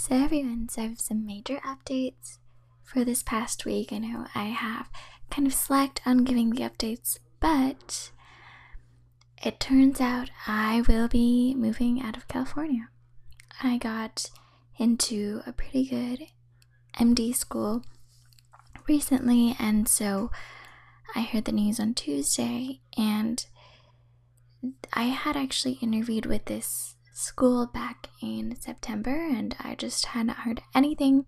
So, everyone, so I have some major updates for this past week. I know I have kind of slacked on giving the updates, but it turns out I will be moving out of California. I got into a pretty good MD school recently, and so I heard the news on Tuesday, and I had actually interviewed with this school back in September, and I just hadn't heard anything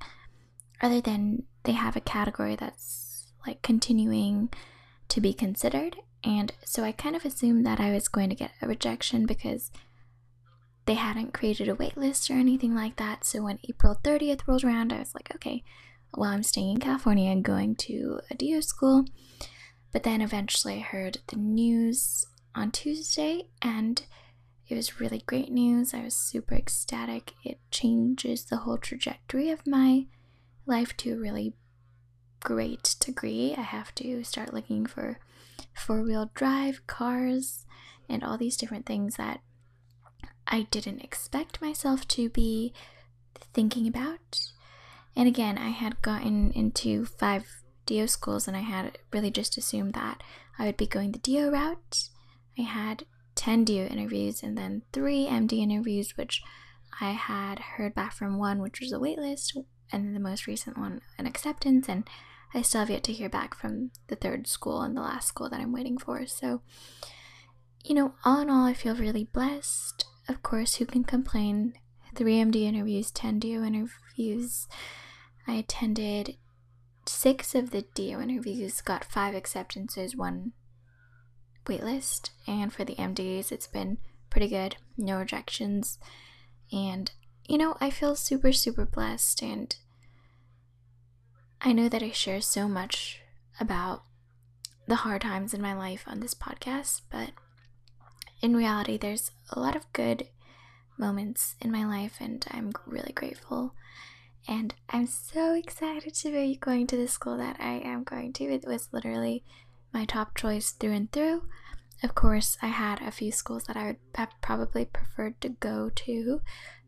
other than they have a category that's like continuing to be considered. And so I kind of assumed that I was going to get a rejection because they hadn't created a wait list or anything like that. So when April 30th rolled around, I was like, okay, well, I'm staying in California and going to a DO school. But then eventually I heard the news on Tuesday and it was really great news. I was super ecstatic. It changes the whole trajectory of my life to a really great degree. I have to start looking for four wheel drive cars and all these different things that I didn't expect myself to be thinking about. And again, I had gotten into five DO schools and I had really just assumed that I would be going the DO route. I had 10 DO interviews and then three MD interviews, which I had heard back from one, which was a waitlist, and the most recent one, an acceptance. And I still have yet to hear back from the third school and the last school that I'm waiting for. So, you know, all in all, I feel really blessed. Of course, who can complain? Three MD interviews, 10 DO interviews. I attended six of the DO interviews, got five acceptances, one waitlist, and for the MDs, it's been pretty good, no rejections. And, you know, I feel super, super blessed, and I know that I share so much about the hard times in my life on this podcast, but in reality, there's a lot of good moments in my life, and I'm really grateful. And I'm so excited to be going to the school that I am going to. It was literally my top choice through and through. Of course, I had a few schools that I would have probably preferred to go to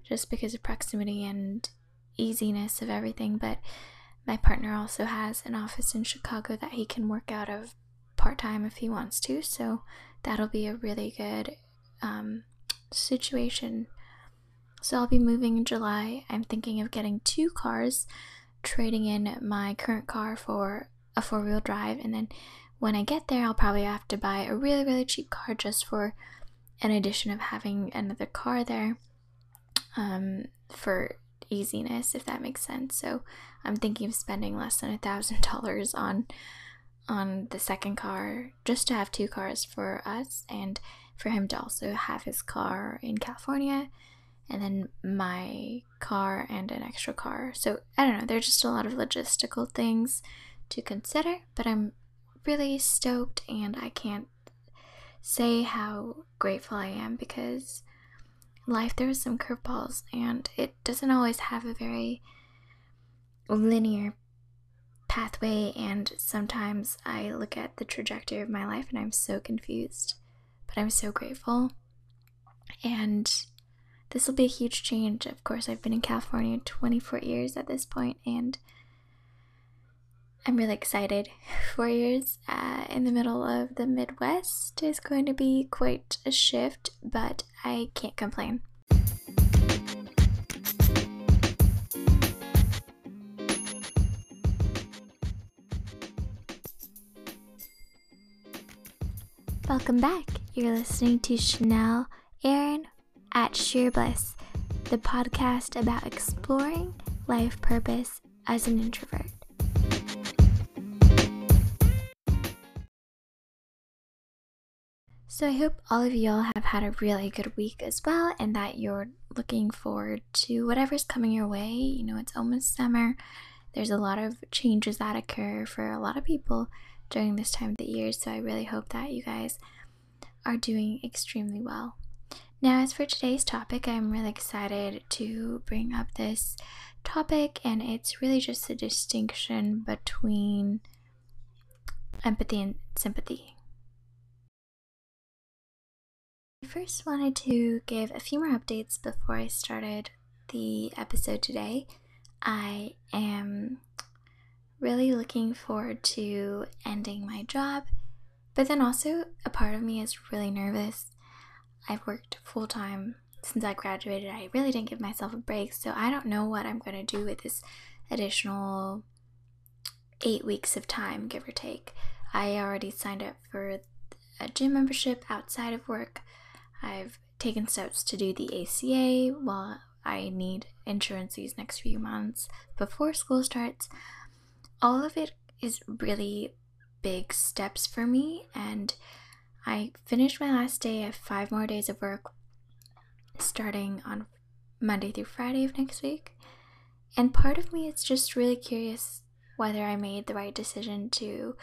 just because of proximity and easiness of everything, but my partner also has an office in Chicago that he can work out of part time if he wants to, so that'll be a really good um, situation. So I'll be moving in July. I'm thinking of getting two cars, trading in my current car for a four wheel drive, and then when I get there, I'll probably have to buy a really, really cheap car just for an addition of having another car there um, for easiness, if that makes sense. So I'm thinking of spending less than a thousand dollars on on the second car just to have two cars for us and for him to also have his car in California and then my car and an extra car. So I don't know, there's just a lot of logistical things to consider, but I'm really stoked and I can't say how grateful I am because life throws some curveballs and it doesn't always have a very linear pathway and sometimes I look at the trajectory of my life and I'm so confused but I'm so grateful. And this will be a huge change. Of course I've been in California 24 years at this point and I'm really excited. Four years uh, in the middle of the Midwest is going to be quite a shift, but I can't complain. Welcome back. You're listening to Chanel Airen at Sheer Bliss, the podcast about exploring life purpose as an introvert. So, I hope all of y'all have had a really good week as well, and that you're looking forward to whatever's coming your way. You know, it's almost summer, there's a lot of changes that occur for a lot of people during this time of the year, so I really hope that you guys are doing extremely well. Now, as for today's topic, I'm really excited to bring up this topic, and it's really just the distinction between empathy and sympathy. I first wanted to give a few more updates before I started the episode today. I am really looking forward to ending my job, but then also a part of me is really nervous. I've worked full time since I graduated. I really didn't give myself a break, so I don't know what I'm going to do with this additional eight weeks of time, give or take. I already signed up for a gym membership outside of work. I've taken steps to do the ACA while I need insurance these next few months before school starts. All of it is really big steps for me, and I finished my last day. I have five more days of work starting on Monday through Friday of next week. And part of me is just really curious whether I made the right decision to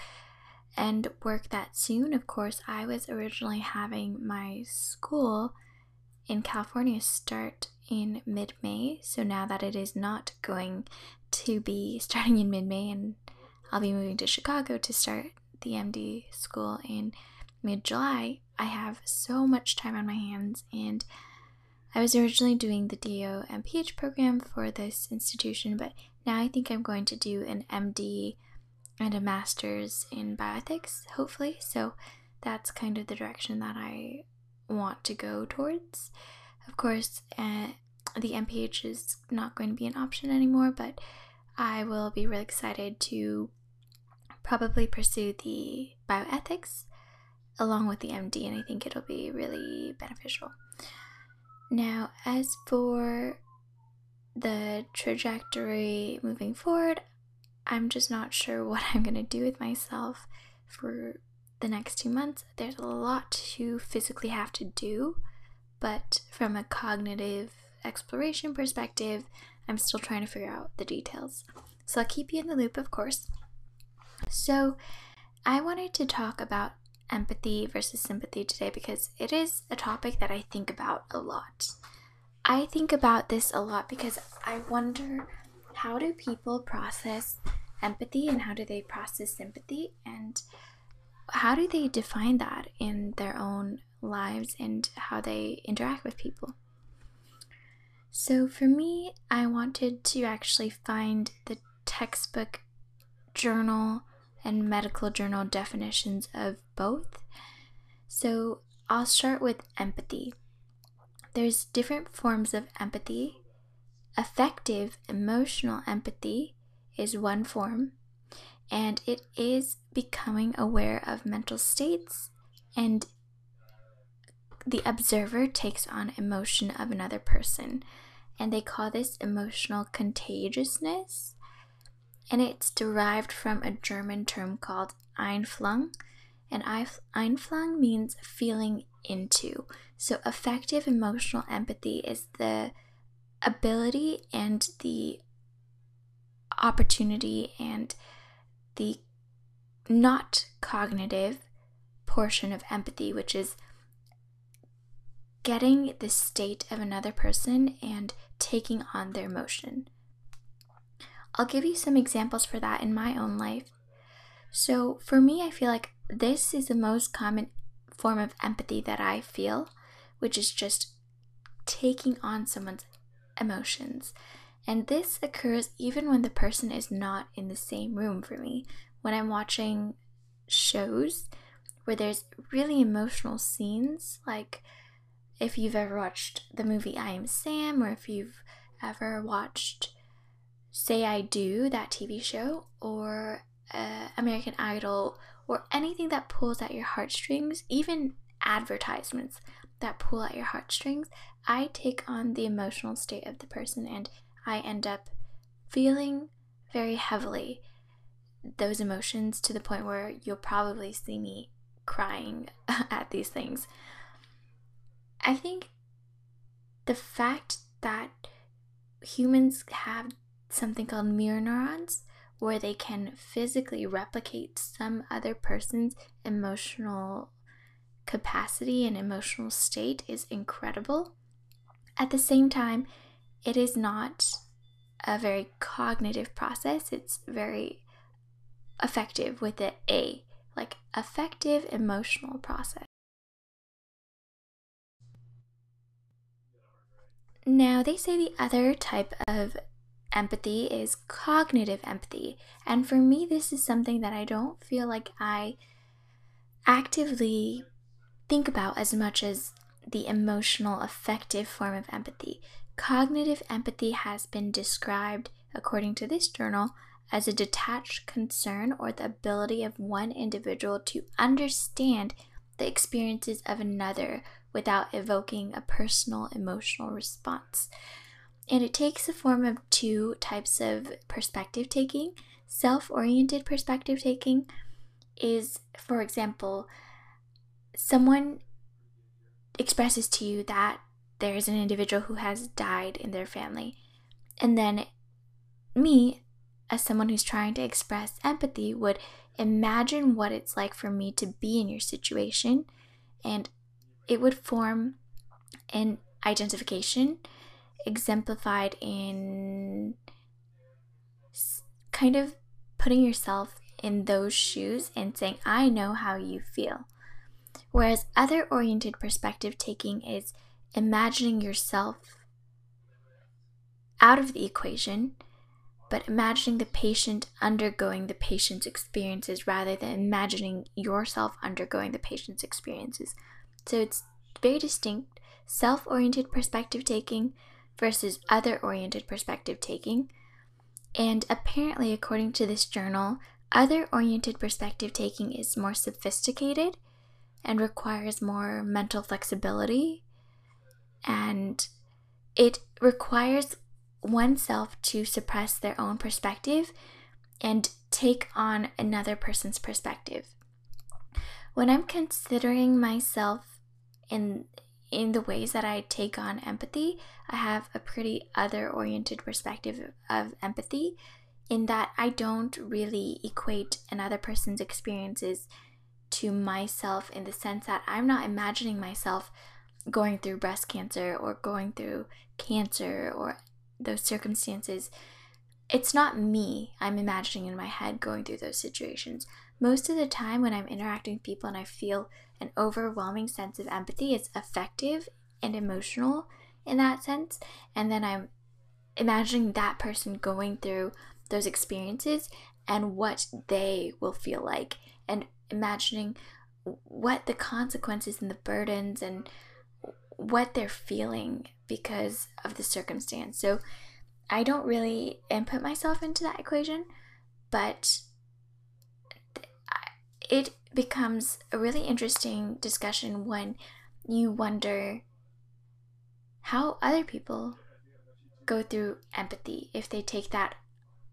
end work that soon. Of course, I was originally having my school in California start in mid May. So now that it is not going to be starting in mid May and I'll be moving to Chicago to start the MD school in mid July, I have so much time on my hands and I was originally doing the DO MPH program for this institution, but now I think I'm going to do an MD and a master's in bioethics, hopefully. So that's kind of the direction that I want to go towards. Of course, uh, the MPH is not going to be an option anymore, but I will be really excited to probably pursue the bioethics along with the MD, and I think it'll be really beneficial. Now, as for the trajectory moving forward, I'm just not sure what I'm going to do with myself for the next two months. There's a lot to physically have to do, but from a cognitive exploration perspective, I'm still trying to figure out the details. So I'll keep you in the loop, of course. So, I wanted to talk about empathy versus sympathy today because it is a topic that I think about a lot. I think about this a lot because I wonder how do people process empathy and how do they process sympathy and how do they define that in their own lives and how they interact with people. So for me, I wanted to actually find the textbook journal and medical journal definitions of both. So I'll start with empathy. There's different forms of empathy. Affective emotional empathy is one form, and it is becoming aware of mental states and the observer takes on emotion of another person and they call this emotional contagiousness and it's derived from a German term called Einfühlung. And Einfühlung means feeling into. So, affective emotional empathy is the ability and the opportunity and the not cognitive portion of empathy, which is getting the state of another person and taking on their emotion. I'll give you some examples for that in my own life. So, for me, I feel like this is the most common form of empathy that I feel, which is just taking on someone's emotions. And this occurs even when the person is not in the same room for me. When I'm watching shows where there's really emotional scenes, like if you've ever watched the movie I Am Sam, or if you've ever watched Say I Do, that TV show, or uh, American Idol, or anything that pulls at your heartstrings, even advertisements that pull at your heartstrings, I take on the emotional state of the person and I end up feeling very heavily those emotions to the point where you'll probably see me crying at these things. I think the fact that humans have something called mirror neurons where they can physically replicate some other person's emotional capacity and emotional state is incredible. At the same time, it is not a very cognitive process, it's very affective with the A, like affective emotional process. Now, they say the other type of empathy is cognitive empathy. And for me, this is something that I don't feel like I actively think about as much as the emotional, affective form of empathy. Cognitive empathy has been described, according to this journal, as a detached concern or the ability of one individual to understand the experiences of another without evoking a personal emotional response. And it takes the form of two types of perspective taking. Self oriented perspective taking is, for example, someone expresses to you that there is an individual who has died in their family. And then me, as someone who's trying to express empathy, would imagine what it's like for me to be in your situation and it would form an identification exemplified in kind of putting yourself in those shoes and saying, I know how you feel. Whereas other oriented perspective taking is imagining yourself out of the equation, but imagining the patient undergoing the patient's experiences rather than imagining yourself undergoing the patient's experiences. So it's very distinct self oriented perspective taking versus other oriented perspective taking. And apparently, according to this journal, other oriented perspective taking is more sophisticated and requires more mental flexibility. And it requires oneself to suppress their own perspective and take on another person's perspective. When I'm considering myself in in the ways that I take on empathy, I have a pretty other oriented perspective of empathy in that I don't really equate another person's experiences to myself in the sense that I'm not imagining myself going through breast cancer or going through cancer or those circumstances. It's not me I'm imagining in my head going through those situations. Most of the time, when I'm interacting with people and I feel an overwhelming sense of empathy, it's affective and emotional in that sense. And then I'm imagining that person going through those experiences and what they will feel like, and imagining what the consequences and the burdens and what they're feeling because of the circumstance. So I don't really input myself into that equation, but it becomes a really interesting discussion when you wonder how other people go through empathy if they take that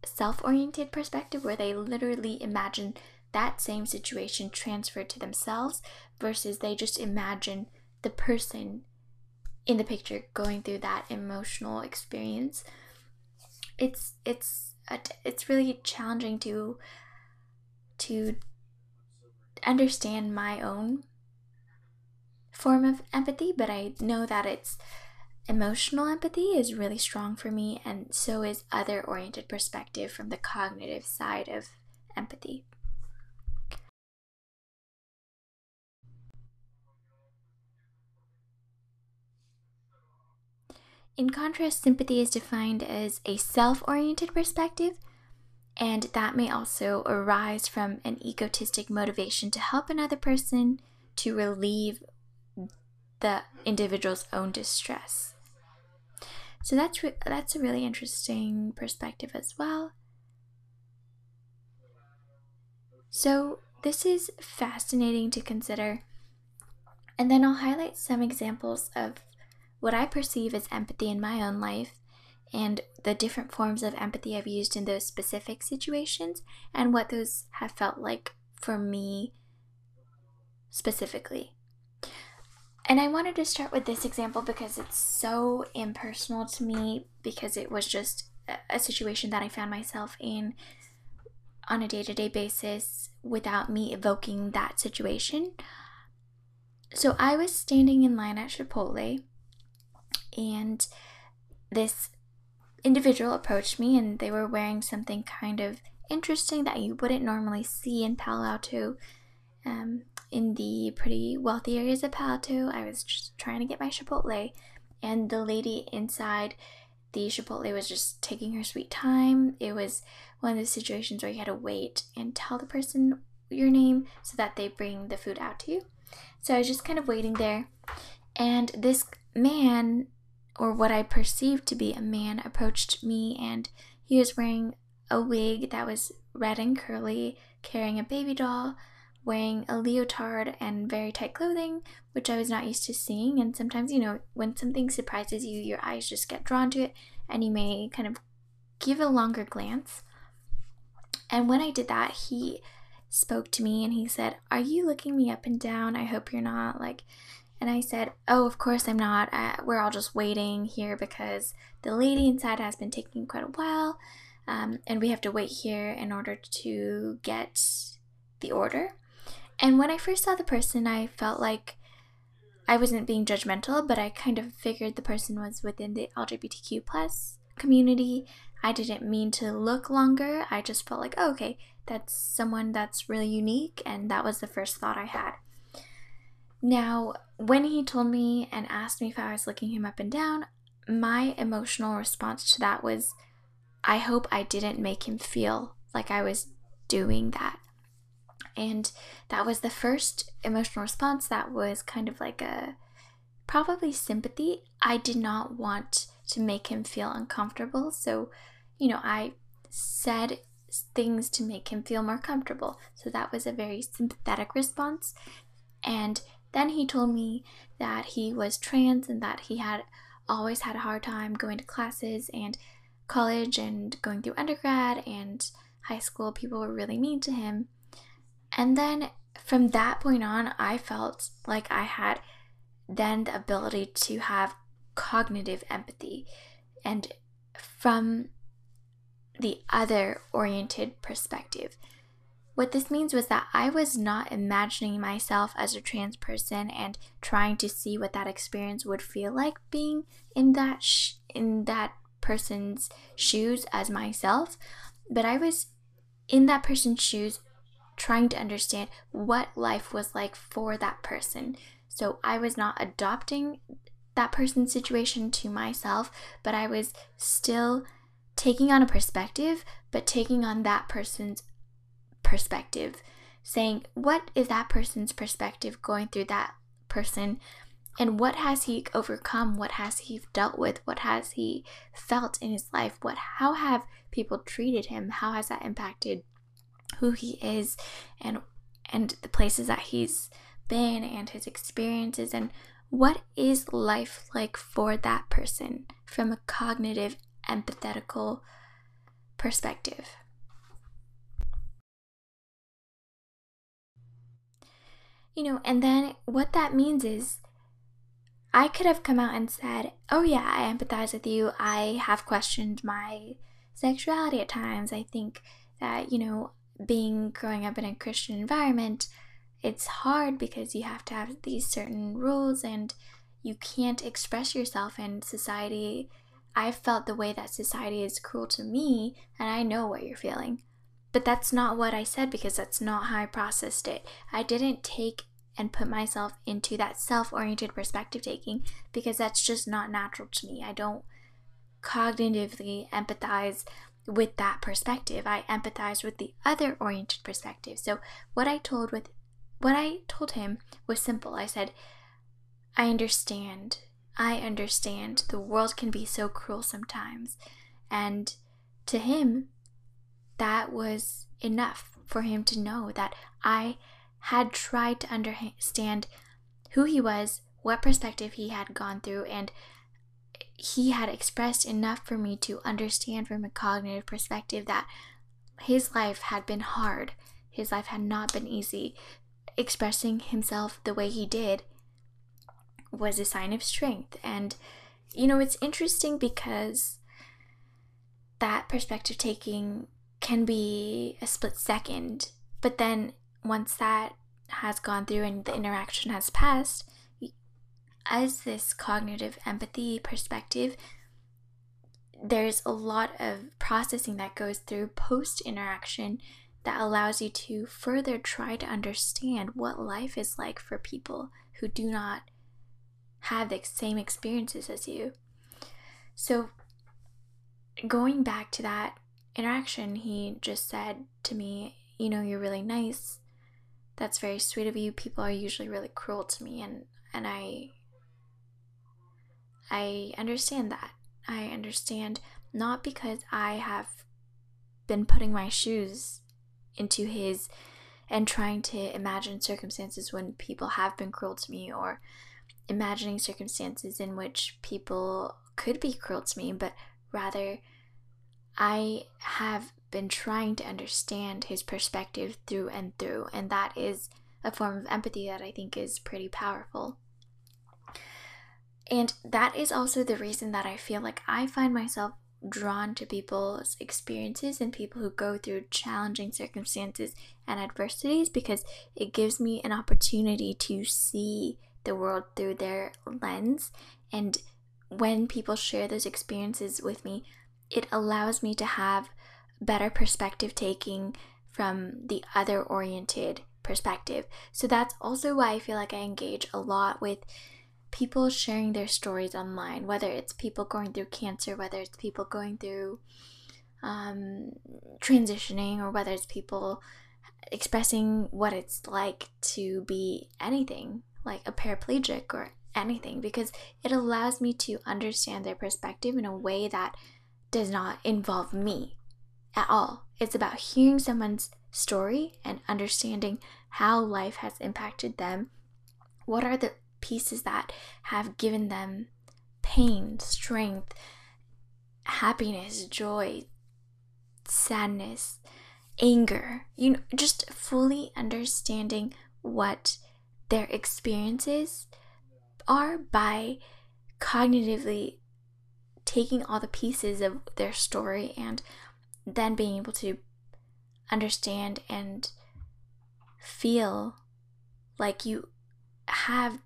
self oriented perspective where they literally imagine that same situation transferred to themselves versus they just imagine the person in the picture going through that emotional experience it's it's it's really challenging to to understand my own form of empathy, but I know that it's emotional empathy is really strong for me, and so is other oriented perspective from the cognitive side of empathy. In contrast, sympathy is defined as a self oriented perspective and that may also arise from an egotistic motivation to help another person to relieve the individual's own distress. So that's re- that's a really interesting perspective as well. So this is fascinating to consider. And then I'll highlight some examples of what I perceive as empathy in my own life and the different forms of empathy I've used in those specific situations and what those have felt like for me specifically. And I wanted to start with this example because it's so impersonal to me because it was just a situation that I found myself in on a day to day basis without me evoking that situation. So I was standing in line at Chipotle and this individual approached me and they were wearing something kind of interesting that you wouldn't normally see in Palo Alto. Um, in the pretty wealthy areas of Palo Alto, I was just trying to get my Chipotle, and the lady inside the Chipotle was just taking her sweet time. It was one of those situations where you had to wait and tell the person your name so that they bring the food out to you. So I was just kind of waiting there. And this man, or what I perceived to be a man, approached me and he was wearing a wig that was red and curly, carrying a baby doll, wearing a leotard and very tight clothing, which I was not used to seeing. And sometimes, you know, when something surprises you, your eyes just get drawn to it and you may kind of give a longer glance. And when I did that, he spoke to me and he said, Are you looking me up and down? I hope you're not. Like, and I said, Oh, of course I'm not. We're all just waiting here because the lady inside has been taking quite a while. Um, and we have to wait here in order to get the order. And when I first saw the person, I felt like I wasn't being judgmental, but I kind of figured the person was within the LGBTQ plus community. I didn't mean to look longer. I just felt like, oh, okay, that's someone that's really unique, and that was the first thought I had. Now, when he told me and asked me if I was looking him up and down, my emotional response to that was, I hope I didn't make him feel like I was doing that. And that was the first emotional response that was kind of like a probably sympathy. I did not want to make him feel uncomfortable. So, you know, I said things to make him feel more comfortable. So that was a very sympathetic response. And then he told me that he was trans and that he had always had a hard time going to classes and college and going through undergrad and high school. People were really mean to him. And then from that point on, I felt like I had then the ability to have cognitive empathy. And from the other oriented perspective. What this means was that I was not imagining myself as a trans person and trying to see what that experience would feel like being in that sh- in that person's shoes as myself, but I was in that person's shoes trying to understand what life was like for that person. So I was not adopting that person's situation to myself, but I was still taking on a perspective, but taking on that person's perspective, saying, what is that person's perspective going through that person? And what has he overcome? What has he dealt with? What has he felt in his life? What how have people treated him? How has that impacted who he is and and the places that he's been and his experiences and what is life like for that person from a cognitive empathetical perspective you know and then what that means is I could have come out and said, Oh, yeah, I empathize with you. I have questioned my sexuality at times. I think that, you know, being growing up in a Christian environment, it's hard because you have to have these certain rules and you can't express yourself in society. I've felt the way that society is cruel to me, and I know what you're feeling. But that's not what I said because that's not how I processed it. I didn't take and put myself into that self oriented perspective taking because that's just not natural to me. I don't cognitively empathize with that perspective. I empathize with the other oriented perspective. So what I told with what I told him was simple. I said, I understand. I understand. The world can be so cruel sometimes. And to him, that was enough for him to know that I had tried to understand who he was, what perspective he had gone through, and he had expressed enough for me to understand from a cognitive perspective that his life had been hard. His life had not been easy. Expressing himself the way he did was a sign of strength. And, you know, it's interesting because that perspective taking can be a split second, but then once that has gone through and the interaction has passed, as this cognitive empathy perspective, there's a lot of processing that goes through post interaction that allows you to further try to understand what life is like for people who do not have the same experiences as you. So, going back to that interaction, he just said to me, You know, you're really nice. That's very sweet of you. People are usually really cruel to me, and, and I. I understand that. I understand not because I have been putting my shoes into his and trying to imagine circumstances when people have been cruel to me or imagining circumstances in which people could be cruel to me, but rather I have been trying to understand his perspective through and through, and that is a form of empathy that I think is pretty powerful. And that is also the reason that I feel like I find myself drawn to people's experiences and people who go through challenging circumstances and adversities because it gives me an opportunity to see the world through their lens. And when people share those experiences with me, it allows me to have better perspective taking from the other oriented perspective. So that's also why I feel like I engage a lot with people sharing their stories online, whether it's people going through cancer, whether it's people going through um, transitioning, or whether it's people expressing what it's like to be anything like a paraplegic or anything, because it allows me to understand their perspective in a way that does not involve me at all. It's about hearing someone's story and understanding how life has impacted them. What are the pieces that have given them pain, strength, happiness, joy, sadness, anger. You know, just fully understanding what their experiences are by cognitively taking all the pieces of their story and then being able to understand and feel like you have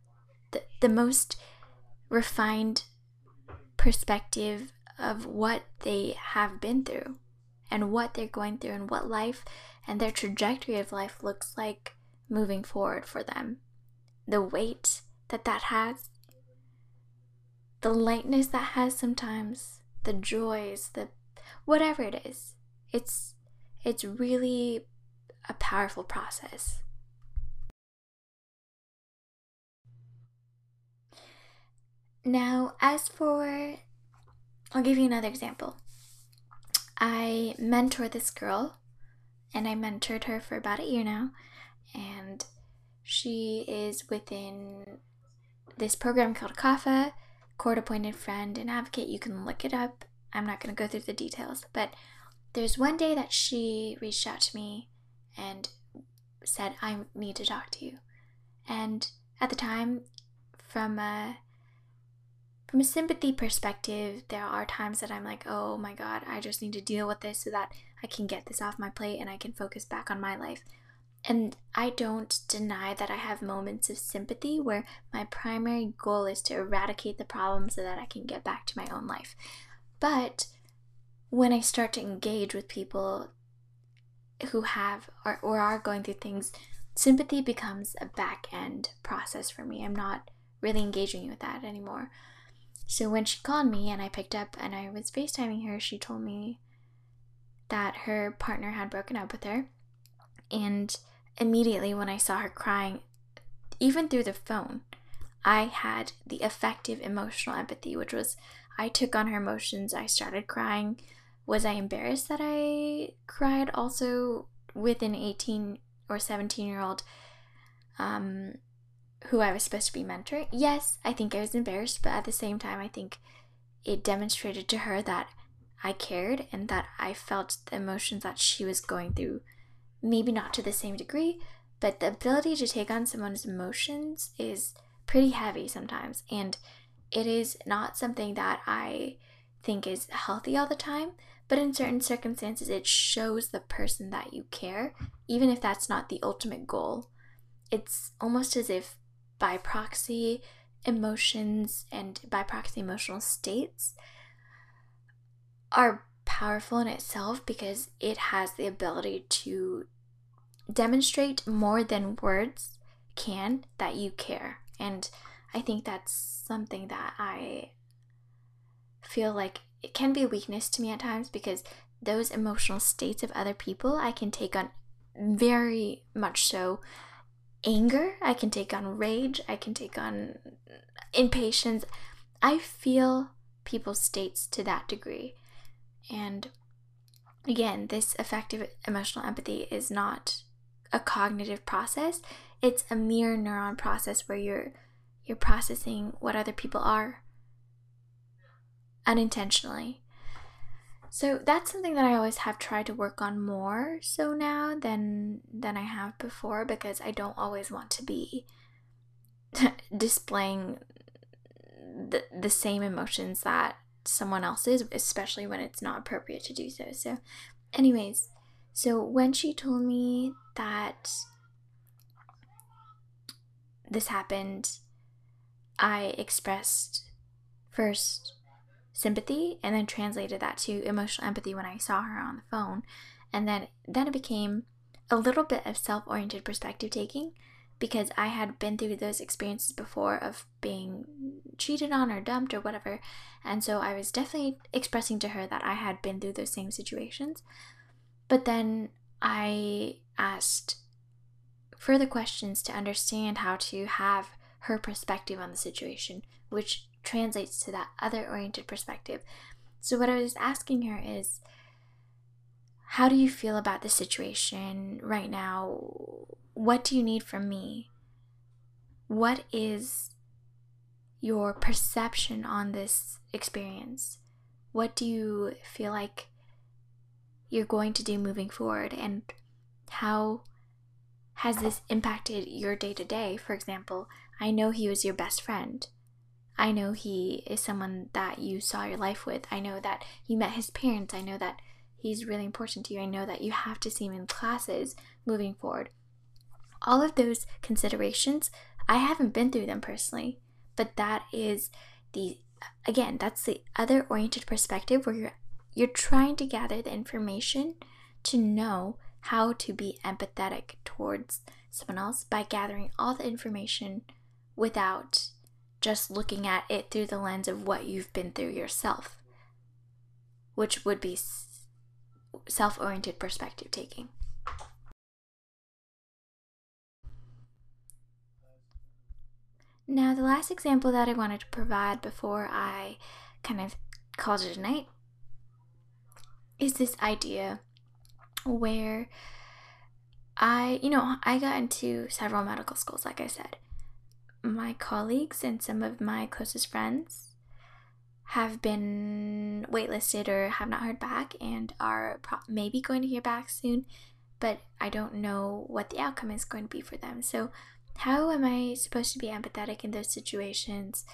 the, the most refined perspective of what they have been through and what they're going through and what life and their trajectory of life looks like moving forward for them. The weight that that has, the lightness that has sometimes, the joys, the whatever it is. It's it's really a powerful process. Now, as for, I'll give you another example. I mentor this girl, and I mentored her for about a year now, and she is within this program called CAFA, Court Appointed Friend and Advocate. You can look it up. I'm not going to go through the details, but there's one day that she reached out to me and said, I need to talk to you. And at the time, from a from a sympathy perspective, there are times that I'm like, oh my god, I just need to deal with this so that I can get this off my plate and I can focus back on my life. And I don't deny that I have moments of sympathy where my primary goal is to eradicate the problem so that I can get back to my own life. But when I start to engage with people who have or, or are going through things, sympathy becomes a back end process for me. I'm not really engaging with that anymore. So when she called me and I picked up and I was FaceTiming her, she told me that her partner had broken up with her. And immediately when I saw her crying, even through the phone, I had the affective emotional empathy, which was I took on her emotions. I started crying. Was I embarrassed that I cried also with an 18 or 17 year old? Um, who I was supposed to be mentoring. Yes, I think I was embarrassed, but at the same time, I think it demonstrated to her that I cared and that I felt the emotions that she was going through. Maybe not to the same degree, but the ability to take on someone's emotions is pretty heavy sometimes. And it is not something that I think is healthy all the time, but in certain circumstances, it shows the person that you care, even if that's not the ultimate goal. It's almost as if by proxy emotions and by proxy emotional states are powerful in itself because it has the ability to demonstrate more than words can that you care. And I think that's something that I feel like it can be a weakness to me at times because those emotional states of other people I can take on very much so anger, I can take on rage, I can take on impatience. I feel people's states to that degree. And again, this affective emotional empathy is not a cognitive process. It's a mirror neuron process where you're you're processing what other people are unintentionally. So that's something that I always have tried to work on more so now than than I have before because I don't always want to be displaying the the same emotions that someone else is, especially when it's not appropriate to do so. So anyways, so when she told me that this happened, I expressed first sympathy and then translated that to emotional empathy when I saw her on the phone. And then then it became a little bit of self-oriented perspective taking because I had been through those experiences before of being cheated on or dumped or whatever. And so I was definitely expressing to her that I had been through those same situations. But then I asked further questions to understand how to have her perspective on the situation, which translates to that other oriented perspective. So, what I was asking her is, how do you feel about the situation right now? What do you need from me? What is your perception on this experience? What do you feel like you're going to do moving forward? And how has this impacted your day to day? For example, I know he was your best friend. I know he is someone that you saw your life with. I know that you met his parents. I know that he's really important to you. I know that you have to see him in classes moving forward. All of those considerations, I haven't been through them personally, but that is the again, that's the other oriented perspective where you're you're trying to gather the information to know how to be empathetic towards someone else by gathering all the information without just looking at it through the lens of what you've been through yourself, which would be self oriented perspective taking. Now, the last example that I wanted to provide before I kind of called it a night is this idea where I, you know, I got into several medical schools, like I said my colleagues and some of my closest friends have been waitlisted or have not heard back and are pro- maybe going to hear back soon, but I don't know what the outcome is going to be for them. So, how am I supposed to be empathetic in those situations?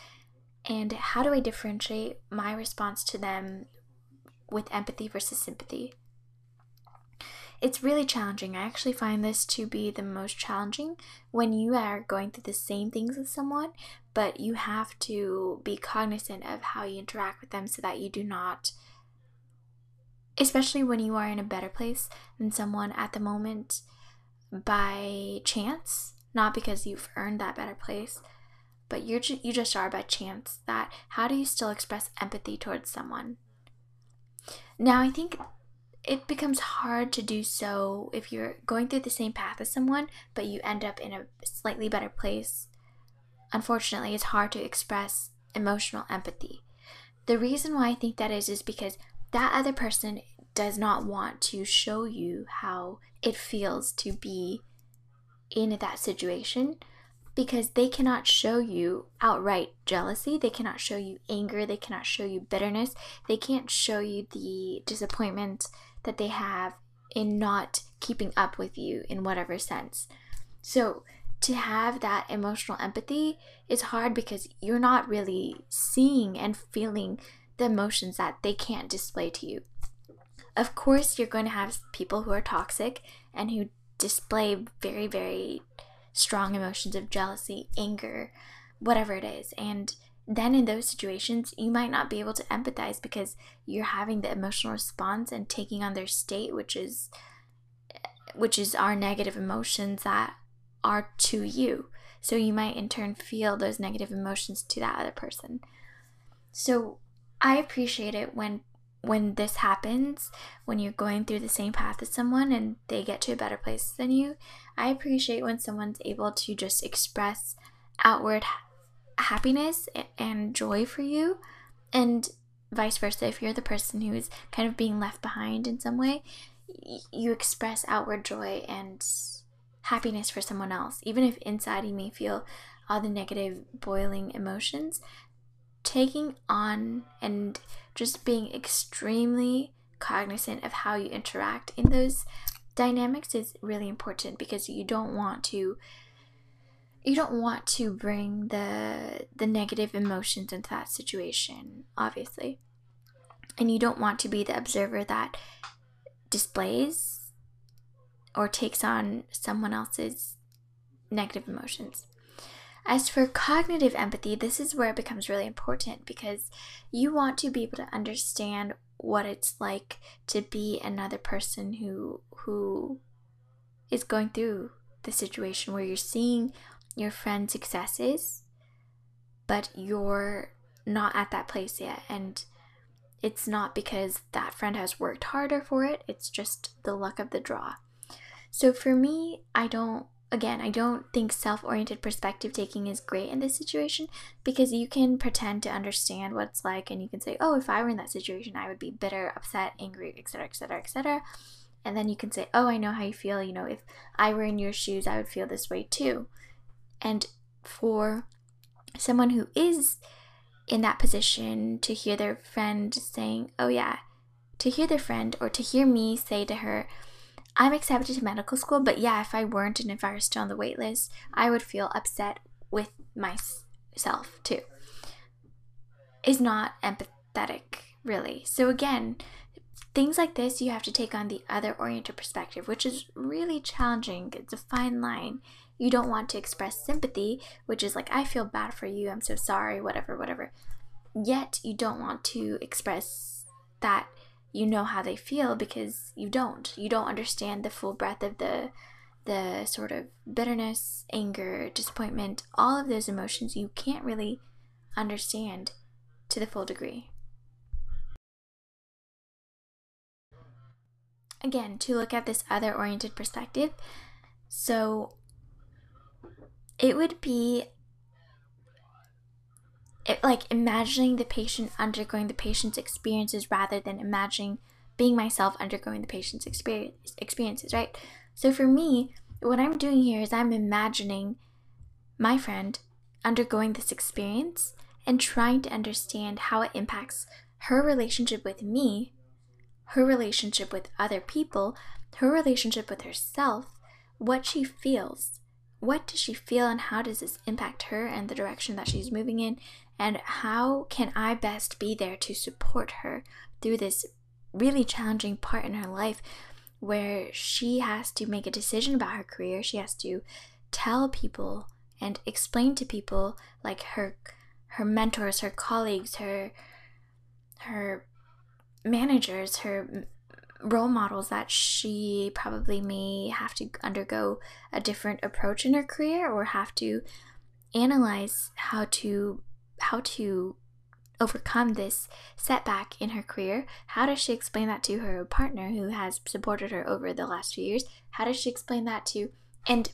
And how do I differentiate my response to them with empathy versus sympathy? It's really challenging. I actually find this to be the most challenging when you are going through the same things with someone, but you have to be cognizant of how you interact with them so that you do not, especially when you are in a better place than someone at the moment by chance, not because you've earned that better place, but you're ju- you just are by chance. That how do you still express empathy towards someone? Now, I think it becomes hard to do so if you're going through the same path as someone, but you end up in a slightly better place. Unfortunately, it's hard to express emotional empathy. The reason why I think that is is because that other person does not want to show you how it feels to be in that situation because they cannot show you outright jealousy, they cannot show you anger, they cannot show you bitterness, they can't show you the disappointment that they have in not keeping up with you in whatever sense. So, to have that emotional empathy is hard because you're not really seeing and feeling the emotions that they can't display to you. Of course, you're going to have people who are toxic and who display very, very strong emotions of jealousy, anger, whatever it is. And then in those situations, you might not be able to empathize because you're having the emotional response and taking on their state, which is which is our negative emotions that are to you. So you might in turn feel those negative emotions to that other person. So I appreciate it when when this happens, when you're going through the same path as someone and they get to a better place than you. I appreciate when someone's able to just express outward happiness and joy for you and vice versa if you're the person who is kind of being left behind in some way you express outward joy and happiness for someone else. Even if inside you may feel all the negative boiling emotions taking on and just being extremely cognizant of how you interact in those dynamics is really important because you don't want to you don't want to bring the the negative emotions into that situation obviously. And you don't want to be the observer that displays or takes on someone else's negative emotions. As for cognitive empathy this is where it becomes really important because you want to be able to understand what it's like to be another person who who is going through the situation where you're seeing your friend's successes, but you're not at that place yet. And it's not because that friend has worked harder for it, it's just the luck of the draw. So for me, I don't, again, I don't think self oriented perspective taking is great in this situation because you can pretend to understand what it's like and you can say, oh, if I were in that situation, I would be bitter, upset, angry, etc., etc., etc. And then you can say, oh, I know how you feel. You know, if I were in your shoes, I would feel this way too. And for someone who is in that position to hear their friend saying, Oh, yeah, to hear their friend or to hear me say to her, I'm accepted to medical school, but yeah, if I weren't and if I were still on the wait list, I would feel upset with myself too. Is not empathetic, really. So, again, things like this, you have to take on the other oriented perspective, which is really challenging. It's a fine line you don't want to express sympathy, which is like, I feel bad for you, I'm so sorry, whatever, whatever. Yet you don't want to express that you know how they feel because you don't. You don't understand the full breadth of the the sort of bitterness, anger, disappointment, all of those emotions you can't really understand to the full degree. Again, to look at this other oriented perspective. So, it would be it, like imagining the patient undergoing the patient's experiences rather than imagining being myself undergoing the patient's experience, experiences, right? So for me, what I'm doing here is I'm imagining my friend undergoing this experience and trying to understand how it impacts her relationship with me, her relationship with other people, her relationship with herself, what she feels, what does she feel and how does this impact her and the direction that she's moving in? And how can i best be there to support her through this really challenging part in her life where she has to make a decision about her career she has to tell people and explain to people like her her mentors her colleagues her her managers her role models that she probably may have to undergo a different approach in her career or have to analyze how to how to overcome this setback in her career. How does she explain that to her partner who has supported her over the last few years? How does she explain that to and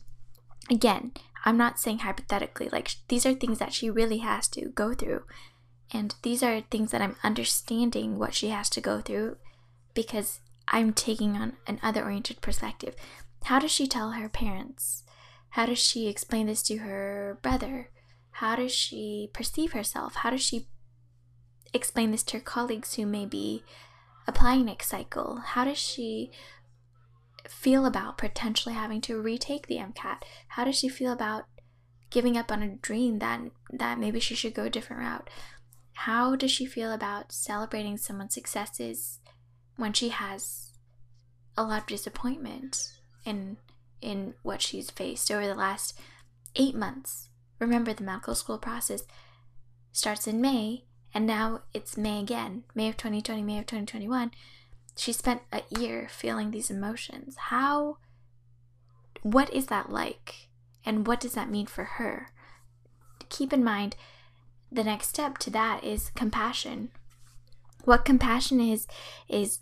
again i'm not saying hypothetically like these are things that she really has to go through. And these are things that i'm understanding what she has to go through because I'm taking on an other oriented perspective. How does she tell her parents? How does she explain this to her brother? How does she perceive herself? How does she explain this to her colleagues who may be applying next cycle? How does she feel about potentially having to retake the MCAT? How does she feel about giving up on a dream that that maybe she should go a different route? How does she feel about celebrating someone's successes when she has a lot of disappointment in in what she's faced over the last eight months. Remember, the medical school process starts in May, and now it's May again, May of 2020, May of 2021. She spent a year feeling these emotions. How, what is that like? And what does that mean for her? Keep in mind, the next step to that is compassion. What compassion is, is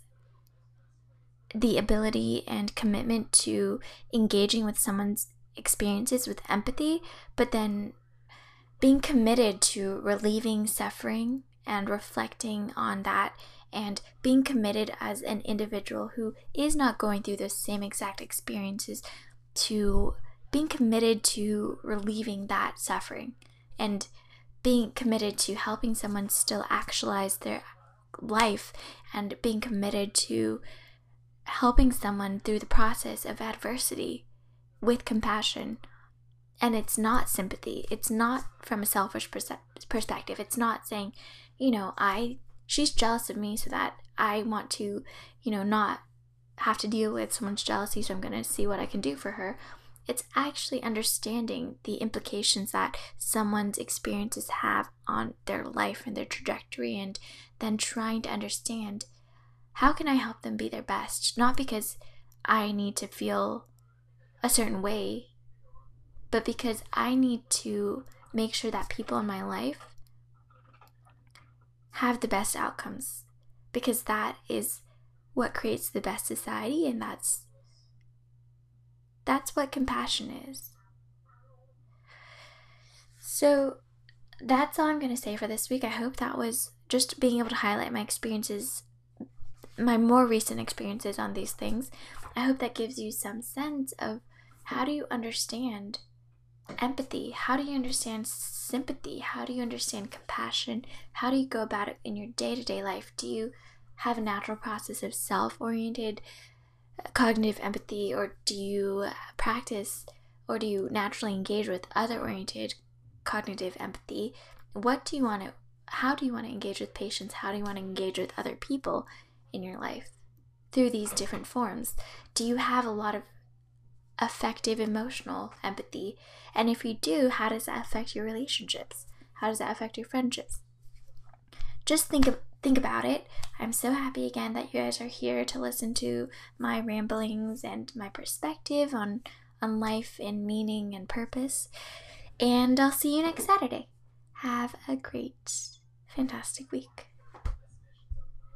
the ability and commitment to engaging with someone's experiences with empathy, but then being committed to relieving suffering and reflecting on that and being committed as an individual who is not going through those same exact experiences to being committed to relieving that suffering and being committed to helping someone still actualize their life and being committed to helping someone through the process of adversity with compassion. And it's not sympathy. It's not from a selfish perspective. It's not saying, you know, I she's jealous of me so that I want to, you know, not have to deal with someone's jealousy, so I'm going to see what I can do for her. It's actually understanding the implications that someone's experiences have on their life and their trajectory, and then trying to understand how can I help them be their best? Not because I need to feel a certain way, but because I need to make sure that people in my life have the best outcomes because that is what creates the best society and that's that's what compassion is. So that's all I'm going to say for this week. I hope that was just being able to highlight my experiences, my more recent experiences on these things. I hope that gives you some sense of how do you understand empathy? How do you understand sympathy? How do you understand compassion? How do you go about it in your day to day life? Do you have a natural process of self oriented uh, cognitive empathy, or do you practice or do you naturally engage with other oriented cognitive empathy? What do you want to, how do you want to engage with patients? How do you want to engage with other people in your life through these different forms? Do you have a lot of affective emotional empathy? And if you do, how does that affect your relationships? How does that affect your friendships? Just think of, think about it. I'm so happy again that you guys are here to listen to my ramblings and my perspective on on life and meaning and purpose. And I'll see you next Saturday. Have a great, fantastic week.